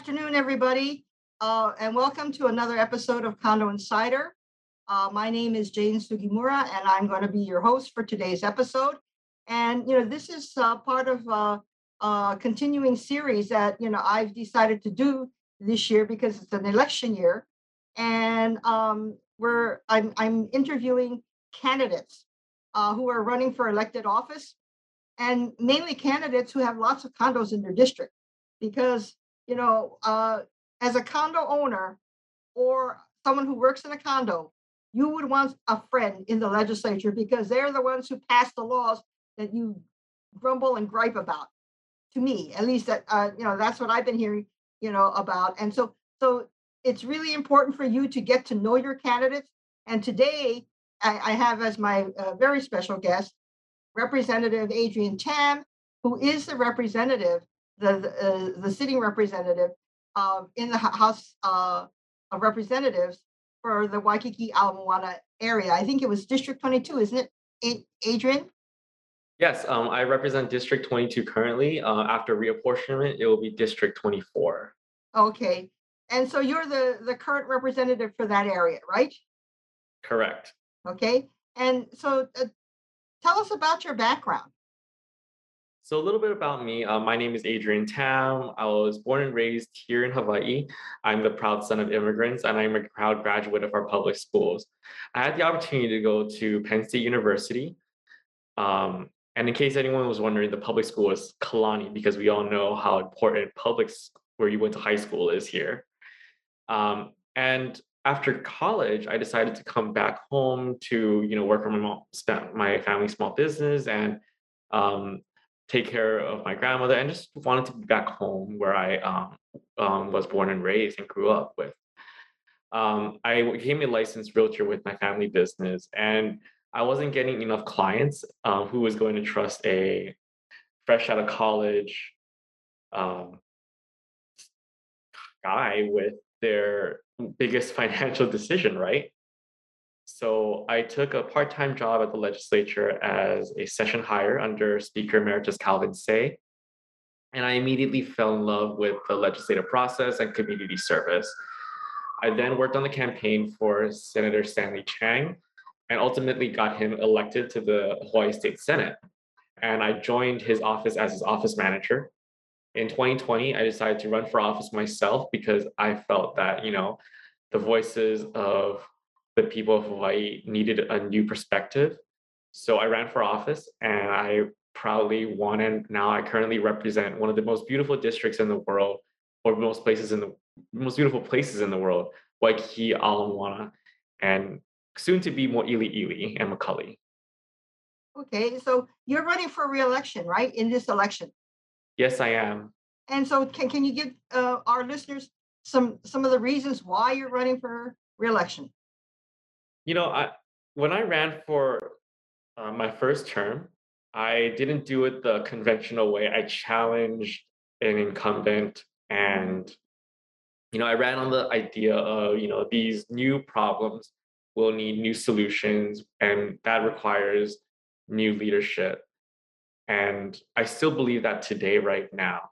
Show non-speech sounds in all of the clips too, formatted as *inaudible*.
Afternoon, everybody, uh, and welcome to another episode of Condo Insider. Uh, my name is Jane Sugimura, and I'm going to be your host for today's episode. And you know, this is uh, part of a, a continuing series that you know I've decided to do this year because it's an election year, and um, we're I'm I'm interviewing candidates uh, who are running for elected office, and mainly candidates who have lots of condos in their district, because you know, uh, as a condo owner or someone who works in a condo, you would want a friend in the legislature because they're the ones who pass the laws that you grumble and gripe about. To me, at least that uh, you know that's what I've been hearing, you know, about. And so, so it's really important for you to get to know your candidates. And today, I, I have as my uh, very special guest, Representative Adrian Tam, who is the representative the the, uh, the sitting representative uh, in the House uh, of Representatives for the Waikiki Ala Moana area. I think it was District 22, isn't it, Adrian? Yes, um, I represent District 22 currently. Uh, after reapportionment, it will be District 24. Okay, and so you're the the current representative for that area, right? Correct. Okay, and so uh, tell us about your background. So a little bit about me. Uh, my name is Adrian Tam. I was born and raised here in Hawaii. I'm the proud son of immigrants, and I'm a proud graduate of our public schools. I had the opportunity to go to Penn State University. Um, and in case anyone was wondering, the public school is Kalani because we all know how important public where you went to high school is here. Um, and after college, I decided to come back home to you know work for my mom, my family small business and um, take care of my grandmother and just wanted to be back home where I um, um, was born and raised and grew up with. Um, I became a licensed realtor with my family business, and I wasn't getting enough clients um, who was going to trust a fresh out of college um, guy with their biggest *laughs* financial decision, right? So I took a part-time job at the legislature as a session hire under Speaker Emeritus Calvin Say. And I immediately fell in love with the legislative process and community service. I then worked on the campaign for Senator Stanley Chang and ultimately got him elected to the Hawaii State Senate. And I joined his office as his office manager. In 2020, I decided to run for office myself because I felt that, you know, the voices of the people of Hawaii needed a new perspective. So I ran for office and I proudly won. And now I currently represent one of the most beautiful districts in the world, or most places in the most beautiful places in the world, Waikiki, Ala Moana, and soon to be Mo'iliili and McCully. Okay, so you're running for re-election, right, in this election? Yes, I am. And so, can, can you give uh, our listeners some some of the reasons why you're running for re-election? You know, I when I ran for uh, my first term, I didn't do it the conventional way. I challenged an incumbent and you know, I ran on the idea of, you know, these new problems will need new solutions and that requires new leadership. And I still believe that today, right now.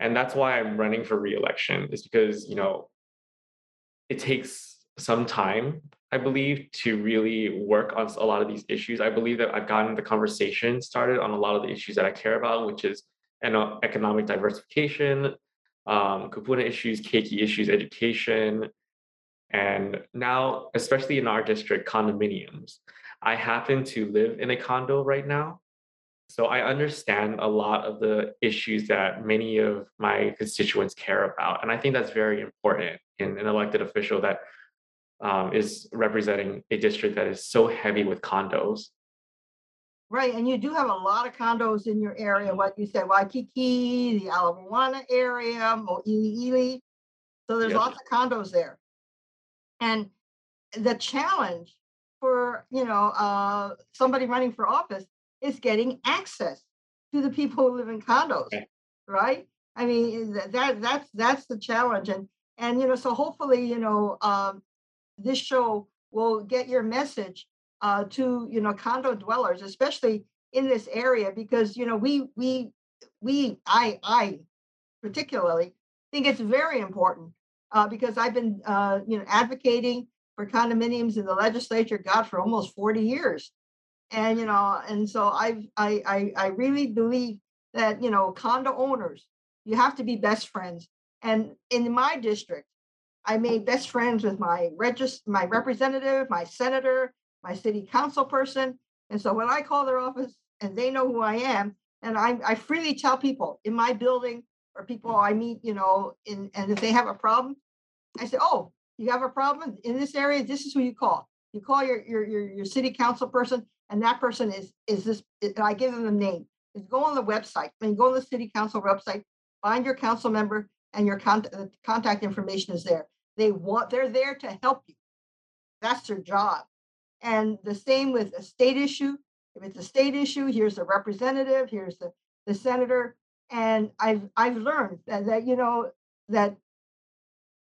And that's why I'm running for reelection, is because, you know, it takes some time I believe, to really work on a lot of these issues. I believe that I've gotten the conversation started on a lot of the issues that I care about, which is economic diversification, um, kupuna issues, keiki issues, education, and now, especially in our district, condominiums. I happen to live in a condo right now. So I understand a lot of the issues that many of my constituents care about. And I think that's very important in an elected official that um, is representing a district that is so heavy with condos. Right, and you do have a lot of condos in your area. What you said, Waikiki, the Ala Moana area, Mo'iliili. So there's yep. lots of condos there. And the challenge for you know uh, somebody running for office is getting access to the people who live in condos, okay. right? I mean that that's that's the challenge, and and you know so hopefully you know um, this show will get your message uh, to you know condo dwellers, especially in this area, because you know we we we I I particularly think it's very important uh, because I've been, uh, you know, advocating for condominiums in the legislature, God, for almost 40 years. And, you know, and so I've, I, I, I really believe that, you know, condo owners, you have to be best friends. And in my district, I made best friends with my regist, my representative, my senator, my city council person. And so when I call their office and they know who I am, and I, I freely tell people in my building or people I meet, you know, in, and if they have a problem, I say, oh, you have a problem in this area, this is who you call. You call your, your, your, your city council person and that person is, is this, and I give them the name. Is go on the website, I mean, go on the city council website, find your council member and your contact, contact information is there. They want, they're there to help you. That's their job. And the same with a state issue. If it's a state issue, here's the representative, here's the, the senator. And I've I've learned that, that you know that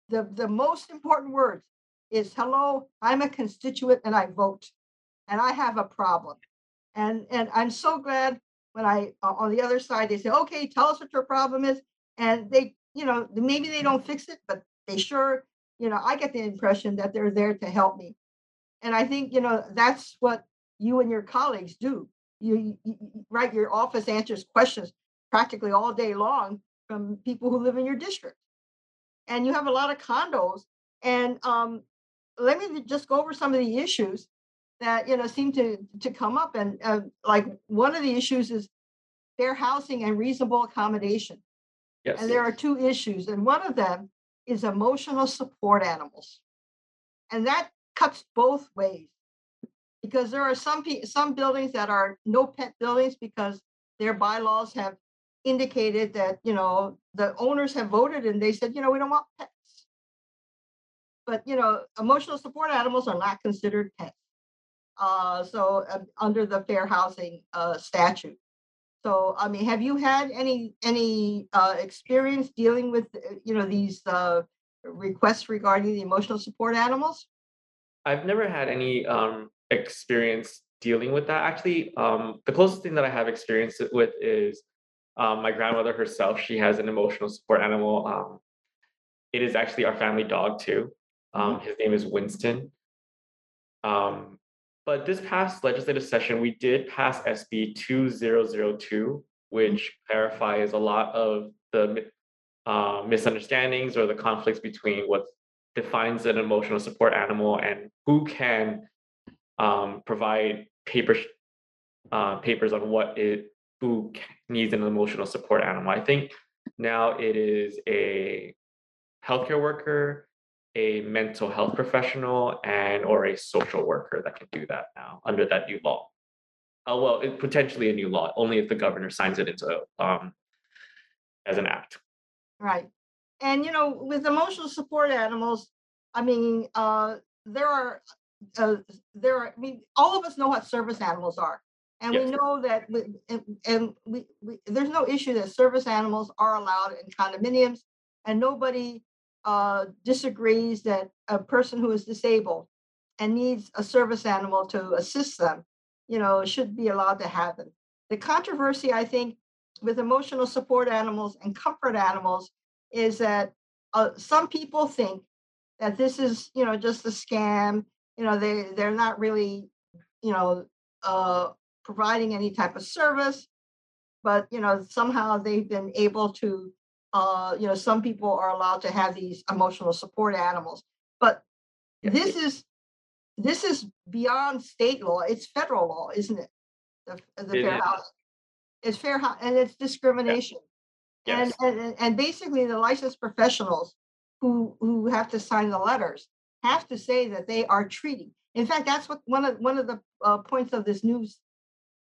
the the most important words is hello, I'm a constituent and I vote and I have a problem. And and I'm so glad when I on the other side they say, okay, tell us what your problem is. And they, you know, maybe they don't fix it, but they sure, you know, I get the impression that they're there to help me. And I think, you know, that's what you and your colleagues do. You, you, right, your office answers questions practically all day long from people who live in your district. And you have a lot of condos. And um, let me just go over some of the issues that you know seem to to come up. And uh, like one of the issues is fair housing and reasonable accommodation. Yes. And there are two issues, and one of them is emotional support animals. And that cuts both ways because there are some pe- some buildings that are no pet buildings because their bylaws have indicated that you know the owners have voted and they said you know we don't want pets but you know emotional support animals are not considered pets uh, so uh, under the fair housing uh, statute so i mean have you had any any uh, experience dealing with uh, you know these uh, requests regarding the emotional support animals I've never had any um, experience dealing with that. Actually, um, the closest thing that I have experience with is um, my grandmother herself. She has an emotional support animal. Um, it is actually our family dog too. Um, his name is Winston. Um, but this past legislative session, we did pass SB 2002, which clarifies a lot of the uh, misunderstandings or the conflicts between what defines an emotional support animal and who can um, provide paper uh, papers on what it who needs an emotional support animal. I think now it is a healthcare worker, a mental health professional, and or a social worker that can do that now under that new law. Uh, well, it, potentially a new law, only if the governor signs it into um, as an act. Right. And you know, with emotional support animals, I mean, uh, there are uh, there are. I mean, all of us know what service animals are, and we know that. We, and and we, we there's no issue that service animals are allowed in condominiums, and nobody uh, disagrees that a person who is disabled and needs a service animal to assist them, you know, should be allowed to have them. The controversy, I think, with emotional support animals and comfort animals is that uh, some people think that this is, you know, just a scam. You know, they they're not really, you know, uh, providing any type of service, but you know, somehow they've been able to, uh, you know, some people are allowed to have these emotional support animals. But Yes, this is this is beyond state law. It's federal law, isn't it? The, the It fair is. house. It's fair and it's discrimination. And, Yes. and and- and basically the licensed professionals who who have to sign the letters have to say that they are treating. In fact, that's what one of one of the uh, points of this new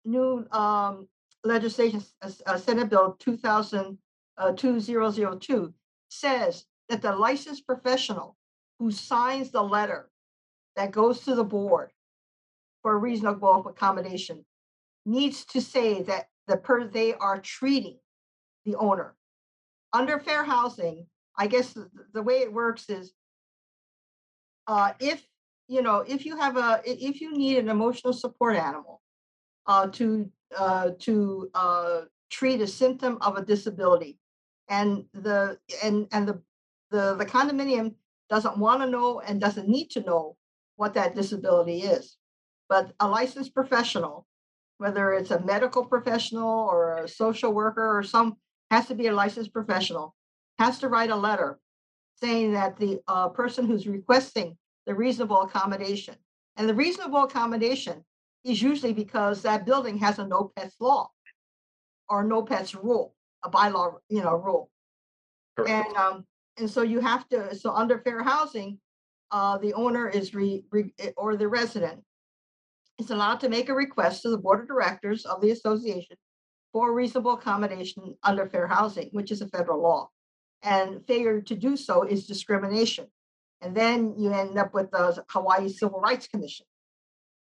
new um, legislation, uh, uh, Senate Bill 2000 uh, 2002 says that the licensed professional who signs the letter that goes to the board for reasonable accommodation needs to say that the per they are treating the owner. Under fair housing, I guess the, the way it works is uh, if you know if you have a if you need an emotional support animal uh, to uh, to uh, treat a symptom of a disability and the and and the the, the condominium doesn't want to know and doesn't need to know what that disability is. But a licensed professional, whether it's a medical professional or a social worker or some, has to be a licensed professional, has to write a letter saying that the uh, person who's requesting the reasonable accommodation, and the reasonable accommodation is usually because that building has a no pets law or no pets rule, a bylaw, you know, rule. Correct. And um, and so you have to, so under fair housing, uh, the owner is re, re, eh, or the resident is allowed to make a request to the board of directors of the association for reasonable accommodation under fair housing, which is a federal law. And failure to do so is discrimination. And then you end up with the Hawaii Civil Rights Commission.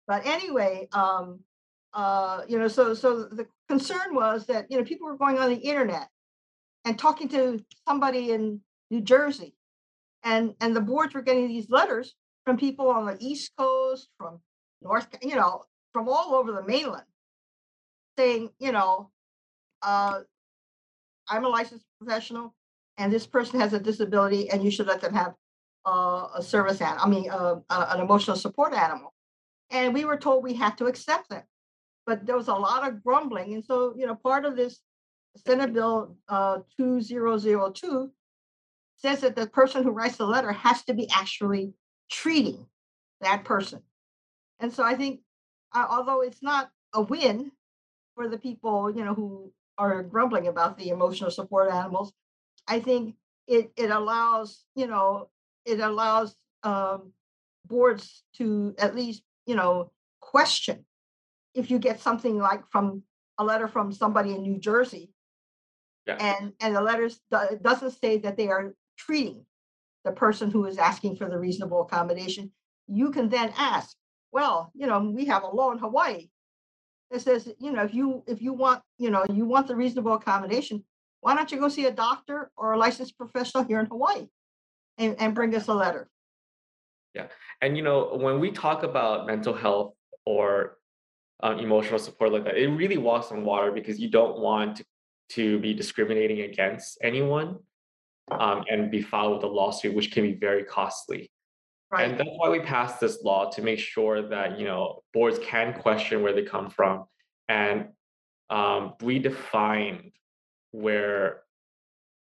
But anyway, um, uh, you know, so so the concern was that you know people were going on the internet and talking to somebody in New Jersey, and and the boards were getting these letters from people on the East Coast, from North, you know, from all over the mainland, saying, you know, uh, I'm a licensed professional, and this person has a disability, and you should let them have uh, a service animal. I mean, uh, an emotional support animal. And we were told we had to accept them, but there was a lot of grumbling, and so you know, part of this Senate Bill uh, 2002 says that the person who writes the letter has to be actually treating that person. And so I think, uh, although it's not a win for the people, you know, who are grumbling about the emotional support animals, I think it it allows, you know, it allows um, boards to at least, you know, question if you get something like from a letter from somebody in New Jersey, Yeah. and and the it doesn't say that they are treating the person who is asking for the reasonable accommodation, you can then ask, well, you know, we have a law in Hawaii that says, you know, if you if you want, you know, you want the reasonable accommodation, why don't you go see a doctor or a licensed professional here in Hawaii and, and bring us a letter? Yeah. And you know, when we talk about mental health or um, emotional support like that, it really walks on water because you don't want to, to be discriminating against anyone um, and be filed with a lawsuit, which can be very costly. And that's why we passed this law to make sure that you know boards can question where they come from, and um, we defined where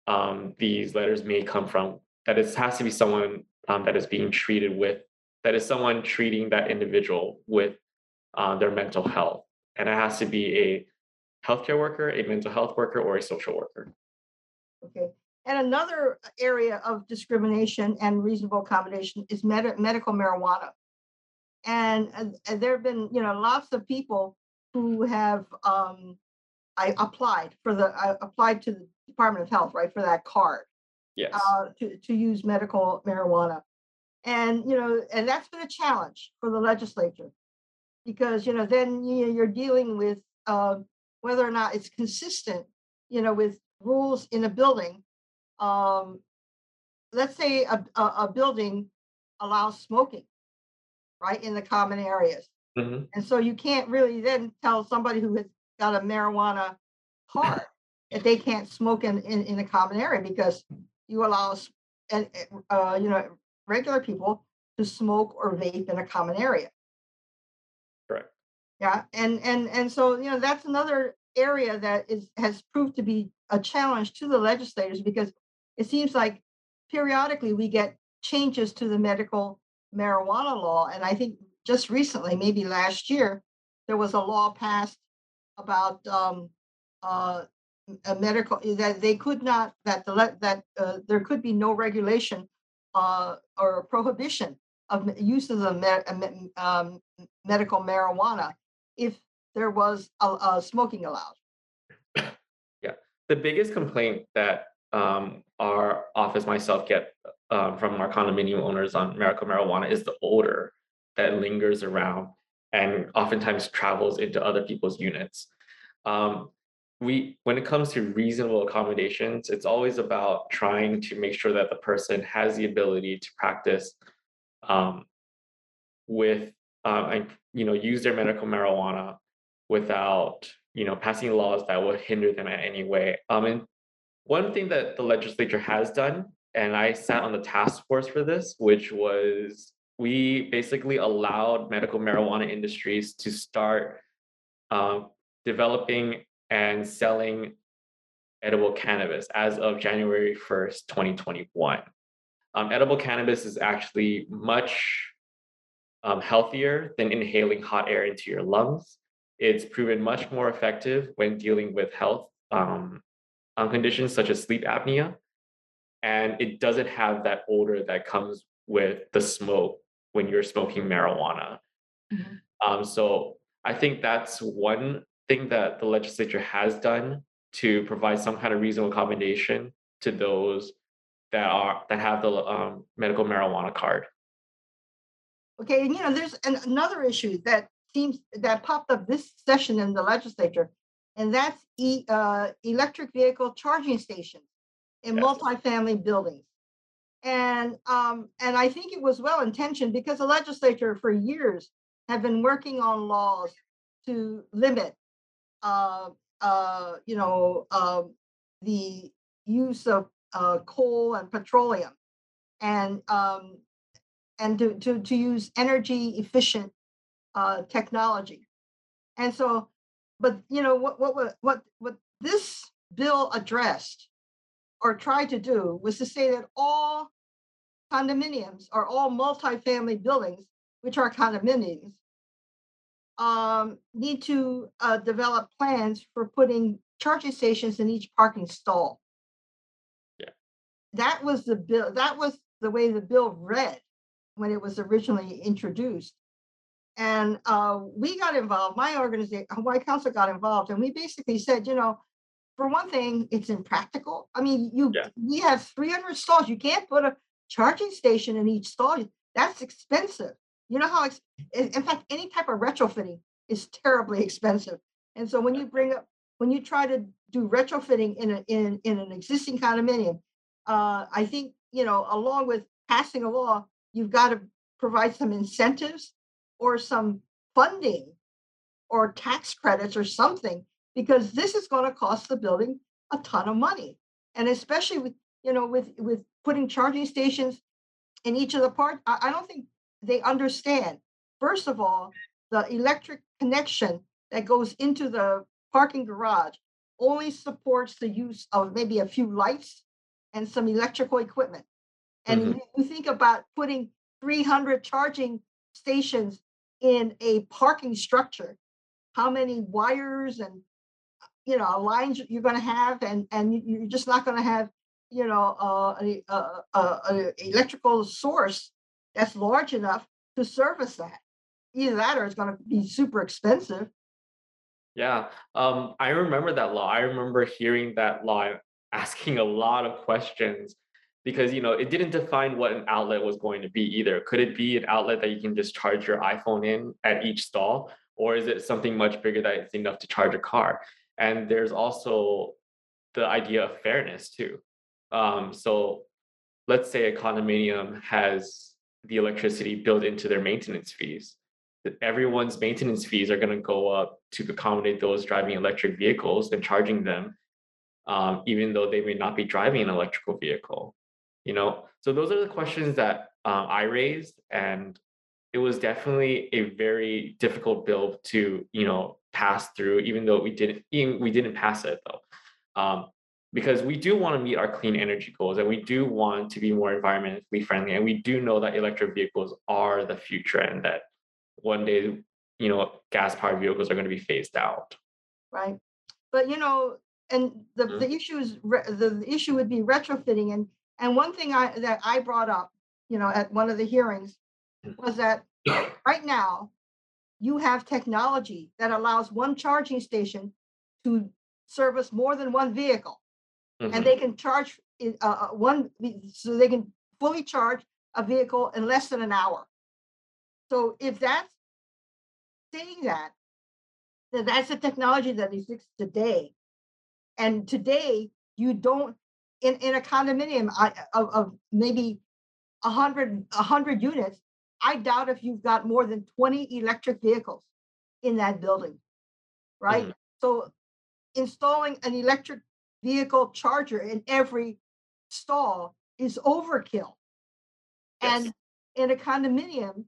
um, these letters may come from. That it has to be someone um, that is being treated with, that is someone treating that individual with uh, their mental health, and it has to be a healthcare worker, a mental health worker, or a social worker. okay. And another area of discrimination and reasonable accommodation is med- medical marijuana. And, uh, and there have been, you know, lots of people who have, um, I applied for the, I applied to the Department of Health, right, for that card, Yes. uh, to, to use medical marijuana. And, you know, and that's been a challenge for the legislature. Because, you know, then you, you're dealing with, uh, whether or not it's consistent, you know, with rules in a building. Um, let's say a, a, a building allows smoking, right, in the common areas. Mhm. And so you can't really then tell somebody who has got a marijuana card *laughs* that they can't smoke in, in, in the common area because you allow, and, uh, you know, regular people to smoke or vape in a common area. Yeah, and, and, and so, you know, that's another area that is, has proved to be a challenge to the legislators because it seems like periodically we get changes to the medical marijuana law. And I think just recently, maybe last year, there was a law passed about um, uh, a medical that they could not that the that uh, there could be no regulation uh, or prohibition of use of the me- um, medical marijuana if there was a, a smoking allowed. Yeah, the biggest complaint that um, our office myself get um, from our condominium owners on medical marijuana is the odor that lingers around and oftentimes travels into other people's units. Um, we, when it comes to reasonable accommodations, it's always about trying to make sure that the person has the ability to practice um, with, um, and you know, use their medical marijuana without you know passing laws that would hinder them in any way. Um, and one thing that the legislature has done, and I sat on the task force for this, which was we basically allowed medical marijuana industries to start um, developing and selling edible cannabis as of January 1st, 2021. Um, edible cannabis is actually much um, healthier than inhaling hot air into your lungs. It's proven much more effective when dealing with health um, conditions such as sleep apnea. And it doesn't have that odor that comes with the smoke when you're smoking marijuana. Mm-hmm. Um, so I think that's one thing that the legislature has done to provide some kind of reasonable accommodation to those that are that have the um, medical marijuana card. Okay, and you know, there's an, another issue that seems that popped up this session in the legislature, and that's e, uh, electric vehicle charging stations in yes. multifamily buildings. And um, and I think it was well intentioned because the legislature for years have been working on laws to limit, uh, uh, you know, uh, the use of uh, coal and petroleum, and um, and to, to, to use energy efficient uh, technology. And so, but you know what what what what this bill addressed or tried to do was to say that all condominiums or all multifamily buildings, which are condominiums, um, need to uh, develop plans for putting charging stations in each parking stall. Yeah. That was the bill. That was the way the bill read when it was originally introduced. And uh, we got involved, my organization, Hawaii Council got involved, and we basically said, you know, for one thing, it's impractical. I mean, you yeah. we have 300 stalls. You can't put a charging station in each stall. That's expensive. You know how, ex- in fact, any type of retrofitting is terribly expensive. And so when you bring up, when you try to do retrofitting in a, in in an existing condominium, uh, I think you know, along with passing a law, you've got to provide some incentives or some funding or tax credits or something because this is going to cost the building a ton of money. And especially with you know with with putting charging stations in each of the parts I, I don't think they understand. First of all the electric connection that goes into the parking garage only supports the use of maybe a few lights and some electrical equipment and mm-hmm. you think about putting 300 charging stations in a parking structure, how many wires and you know lines you're going to have, and and you're just not going to have you know uh, a, a, a, a, electrical source that's large enough to service that. Either that, or it's going to be super expensive. Yeah, um, I remember that law. I remember hearing that law asking a lot of questions because you know it didn't define what an outlet was going to be either. Could it be an outlet that you can just charge your iphone in at each stall or is it something much bigger that it's enough to charge a car? And there's also the idea of fairness too. Um, so let's say a condominium has the electricity built into their maintenance fees. Everyone's maintenance fees are going to go up to accommodate those driving electric vehicles and charging them um, even though they may not be driving an electrical vehicle you know so those are the questions that um, i raised and it was definitely a very difficult bill to you know pass through even though we didn't even we didn't pass it though. Um, because we do want to meet our clean energy goals and we do want to be more environmentally friendly and we do know that electric vehicles are the future and that one day you know gas powered vehicles are going to be phased out. Right. But you know and the, mm-hmm. the issue is re- the, the issue would be retrofitting and and one thing I that I brought up, you know, at one of the hearings was that right now you have technology that allows one charging station to service more than one vehicle. Mm-hmm. And they can charge uh, uh, one, so they can fully charge a vehicle in less than an hour. So if that's saying that, then that's the technology that exists today. And today, you don't in, in a condominium I, of, of maybe a hundred a hundred units, I doubt if you've got more than 20 electric vehicles in that building, right? Mm-hmm. So installing an electric vehicle charger in every stall is overkill. Yes. And in a condominium,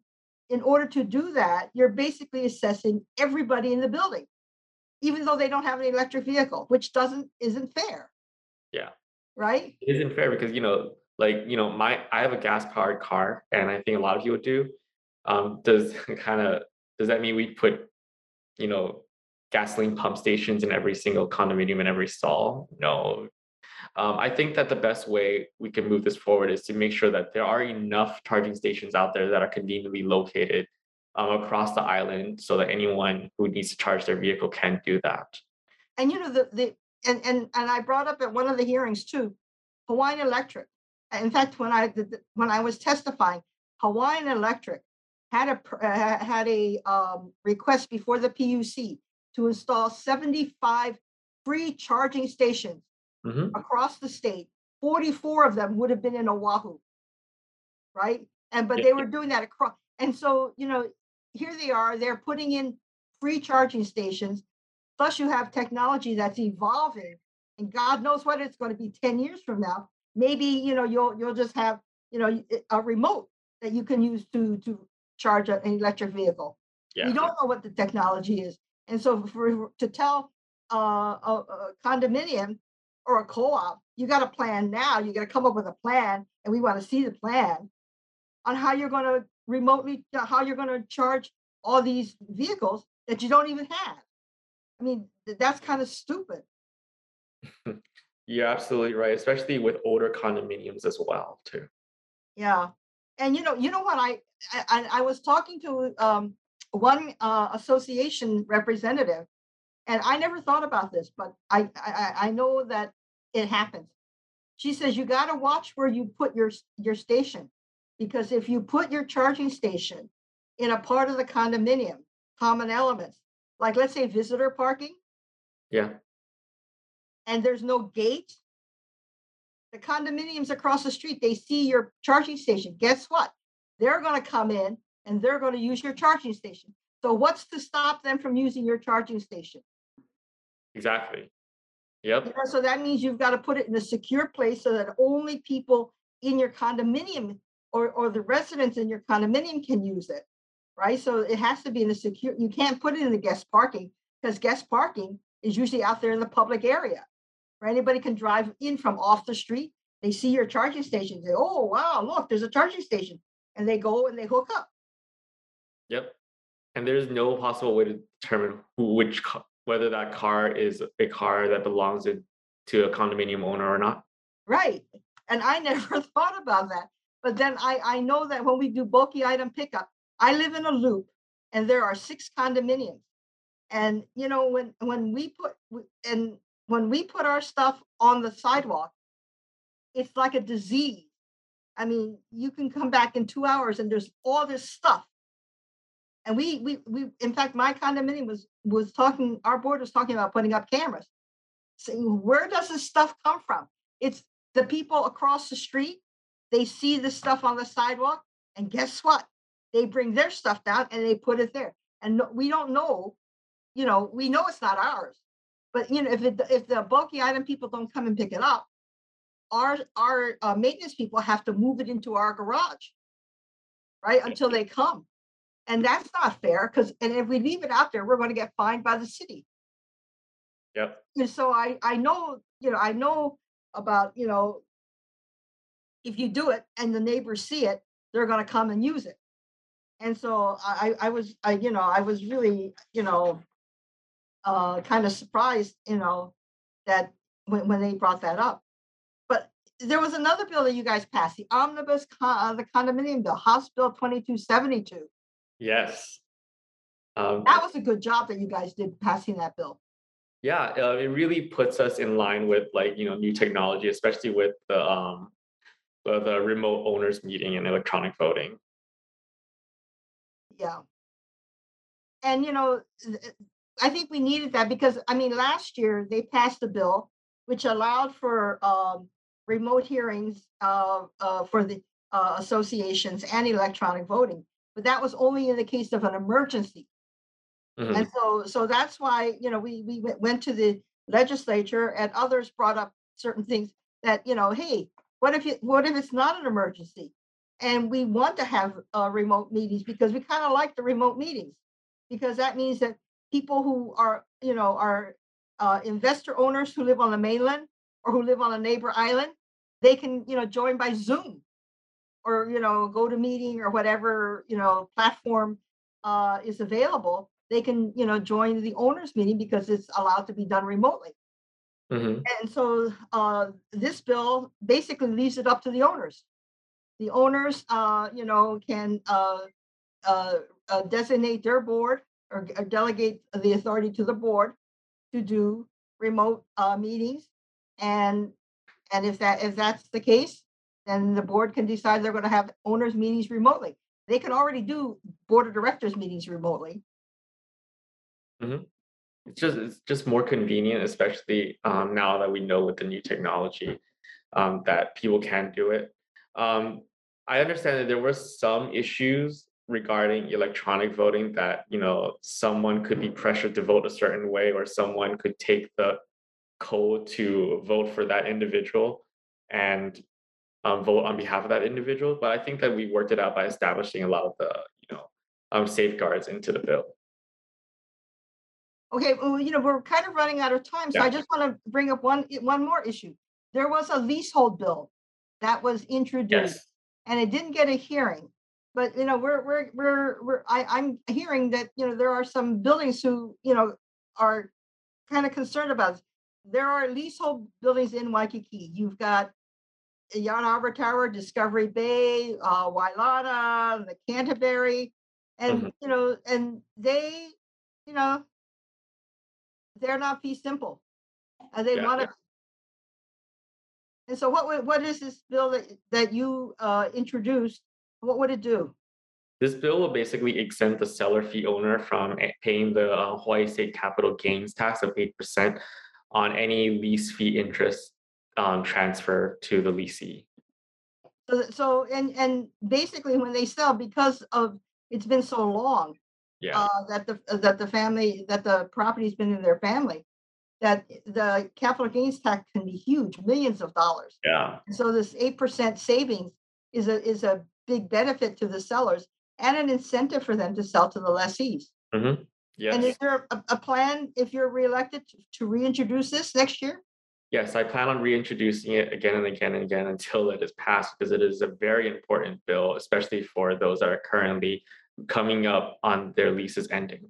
in order to do that, you're basically assessing everybody in the building, even though they don't have an electric vehicle, which doesn't, isn't fair. Yeah. Right? It isn't fair because you know, like you know, my I have a gas powered car, and I think a lot of people do. Um, does *laughs* kind of does that mean we put, you know, gasoline pump stations in every single condominium in every stall? No. Um, I think that the best way we can move this forward is to make sure that there are enough charging stations out there that are conveniently located um, across the island so that anyone who needs to charge their vehicle can do that. And you know, the, the, and, and, and I brought up at one of the hearings too, Hawaiian Electric. In fact, when I, did when I was testifying, Hawaiian Electric had a, uh, had a, um, request before the PUC to install seventy-five free charging stations Mhm. across the state. Forty-four of them would have been in Oahu. Right? And, but Yeah, they were doing that across, and so, you know, here they are, they're putting in free charging stations. Plus you have technology that's evolving and God knows what it's going to be ten years from now. Maybe, you know, you'll, you'll just have, you know, a remote that you can use to, to charge an electric vehicle. Yeah. We don't know what the technology is. And so for, to tell uh, a a condominium or a co-op, you got a plan now, you got to come up with a plan, and we want to see the plan on how you're going to remotely, how you're going to charge all these vehicles that you don't even have. I mean, that's kind of stupid. *laughs* You're absolutely right, especially with older condominiums as well, too. Yeah. And you know, you know what I I, I- was talking to um one uh association representative and I never thought about this, but I I I I know that it happens. She says you got to watch where you put your your station because if you put your charging station in a part of the condominium, common elements, like let's say visitor parking, Yeah. and there's no gate, the condominiums across the street, they see your charging station. Guess what? They're going to come in and they're going to use your charging station. So what's to stop them from using your charging station? Exactly. You Yep. know, so that means you've got to put it in a secure place so that only people in your condominium or, or the residents in your condominium can use it. Right. So it has to be in a secure, you can't put it in the guest parking because guest parking is usually out there in the public area. Where anybody can drive in from off the street. They see your charging station, say, oh, wow, look, there's a charging station. And they go and they hook up. Yep. And there's no possible way to determine who, which, whether that car is a car that belongs in, to a condominium owner or not. Right. And I *laughs* never thought about that. But then I, I know that when we do bulky item pickup, I live in a loop and there are six condominiums. And you know, when when we put and when we put our stuff on the sidewalk, it's like a disease. I mean, you can come back in two hours and there's all this stuff. And we we we in fact my condominium was was talking, our board was talking about putting up cameras. Saying, where does this stuff come from? It's the people across the street, they see the stuff on the sidewalk, and guess what? They bring their stuff down and they put it there. And we don't know, you know, we know it's not ours. But you know, if it, if the bulky item people don't come and pick it up, our our uh, maintenance people have to move it into our garage, right? Until they come, and that's not fair. Because and if we leave it out there, we're going to get fined by the city. Yep. And so I, I know, you know, I know about, you know, if you do it and the neighbors see it, they're gonna come and use it. And so I, I was, I, you know, I was really, you know, uh, kind of surprised, you know, that when, when they brought that up. But there was another bill that you guys passed, the omnibus, con- uh, the condominium bill, House Bill twenty-two seventy-two. Yes. Um, That was a good job that you guys did passing that bill. yeah, uh, it really puts us in line with like, you know, new technology, especially with the, um, the remote owners meeting and electronic voting. Yeah. And you know, I think we needed that because, I mean, last year they passed a bill which allowed for um remote hearings uh uh for the uh associations and electronic voting. But that was only in the case of an emergency. Mhm. And so, so that's why, you know, we we went- went to the legislature and others brought up certain things that, you know, hey, what if you, what if it's not an emergency? And we want to have uh, remote meetings because we kind of like the remote meetings because that means that people who are, you know, are uh, investor owners who live on the mainland or who live on a neighbor island, they can, you know, join by Zoom or, you know, go to meeting or whatever, you know, platform uh, is available. They can, you know, join the owners meeting because it's allowed to be done remotely. Mhm. And so uh, this bill basically leaves it up to the owners. The owners, uh, you know, can uh, uh, uh, designate their board or or delegate the authority to the board to do remote uh, meetings. And and if that if that's the case, then the board can decide they're going to have owners meetings remotely. They can already do board of directors meetings remotely. It's just it's just more convenient, especially um, now that we know with the new technology um, that people can do it. Um, I understand that there were some issues regarding electronic voting that you know someone could be pressured to vote a certain way, or someone could take the code to vote for that individual and um, vote on behalf of that individual. But I think that we worked it out by establishing a lot of the you know um, safeguards into the bill. Okay, well, you know, we're kind of running out of time, so I just want to bring up one, one more issue. There was a leasehold bill that was introduced Yes. And it didn't get a hearing. But, you know, we're, we're, we're, we're, I, I'm hearing that, you know, there are some buildings who, you know, are kind of concerned about. this. There are leasehold buildings in Waikiki. You've got Yacht Harbor Tower, Discovery Bay, uh, Wailana, the Canterbury. And, Mhm. you know, and they, you know, they're not fee simple. And they Yeah, want yeah. And so what, would- what is this bill that, that you uh, introduced? What would it do? This bill will basically exempt the seller fee owner from paying the uh, Hawaii State capital gains tax of eight percent on any lease fee interest um, transfer to the leasee. So, so, and, and basically when they sell, because of, it's been so long, Yeah, uh, that the, that the family, that the property's been in their family, that the capital gains tax can be huge, millions of dollars. yeah, And So this eight percent savings is a, is a big benefit to the sellers and an incentive for them to sell to the lessees. Mm-hmm. And yes, is there a, a plan, if you're reelected, to- to reintroduce this next year? yes. I plan on reintroducing it again and again and again until it is passed because it is a very important bill, especially for those that are currently coming up on their leases ending.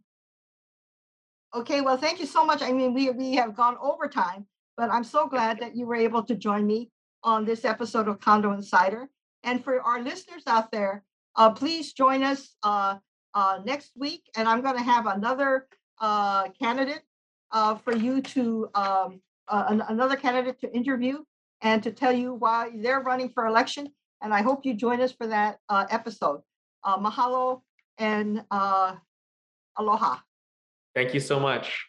Okay, well, thank you so much. I mean, we, we have gone over time, but I'm so glad that you were able to join me on this episode of Condo Insider. And for our listeners out there, uh, please join us uh, uh, next week. And I'm going to have another uh, candidate uh, for you to, um, uh, an- another candidate to interview and to tell you why they're running for election. And I hope you join us for that uh, episode. Uh, mahalo and uh, aloha. Thank you so much.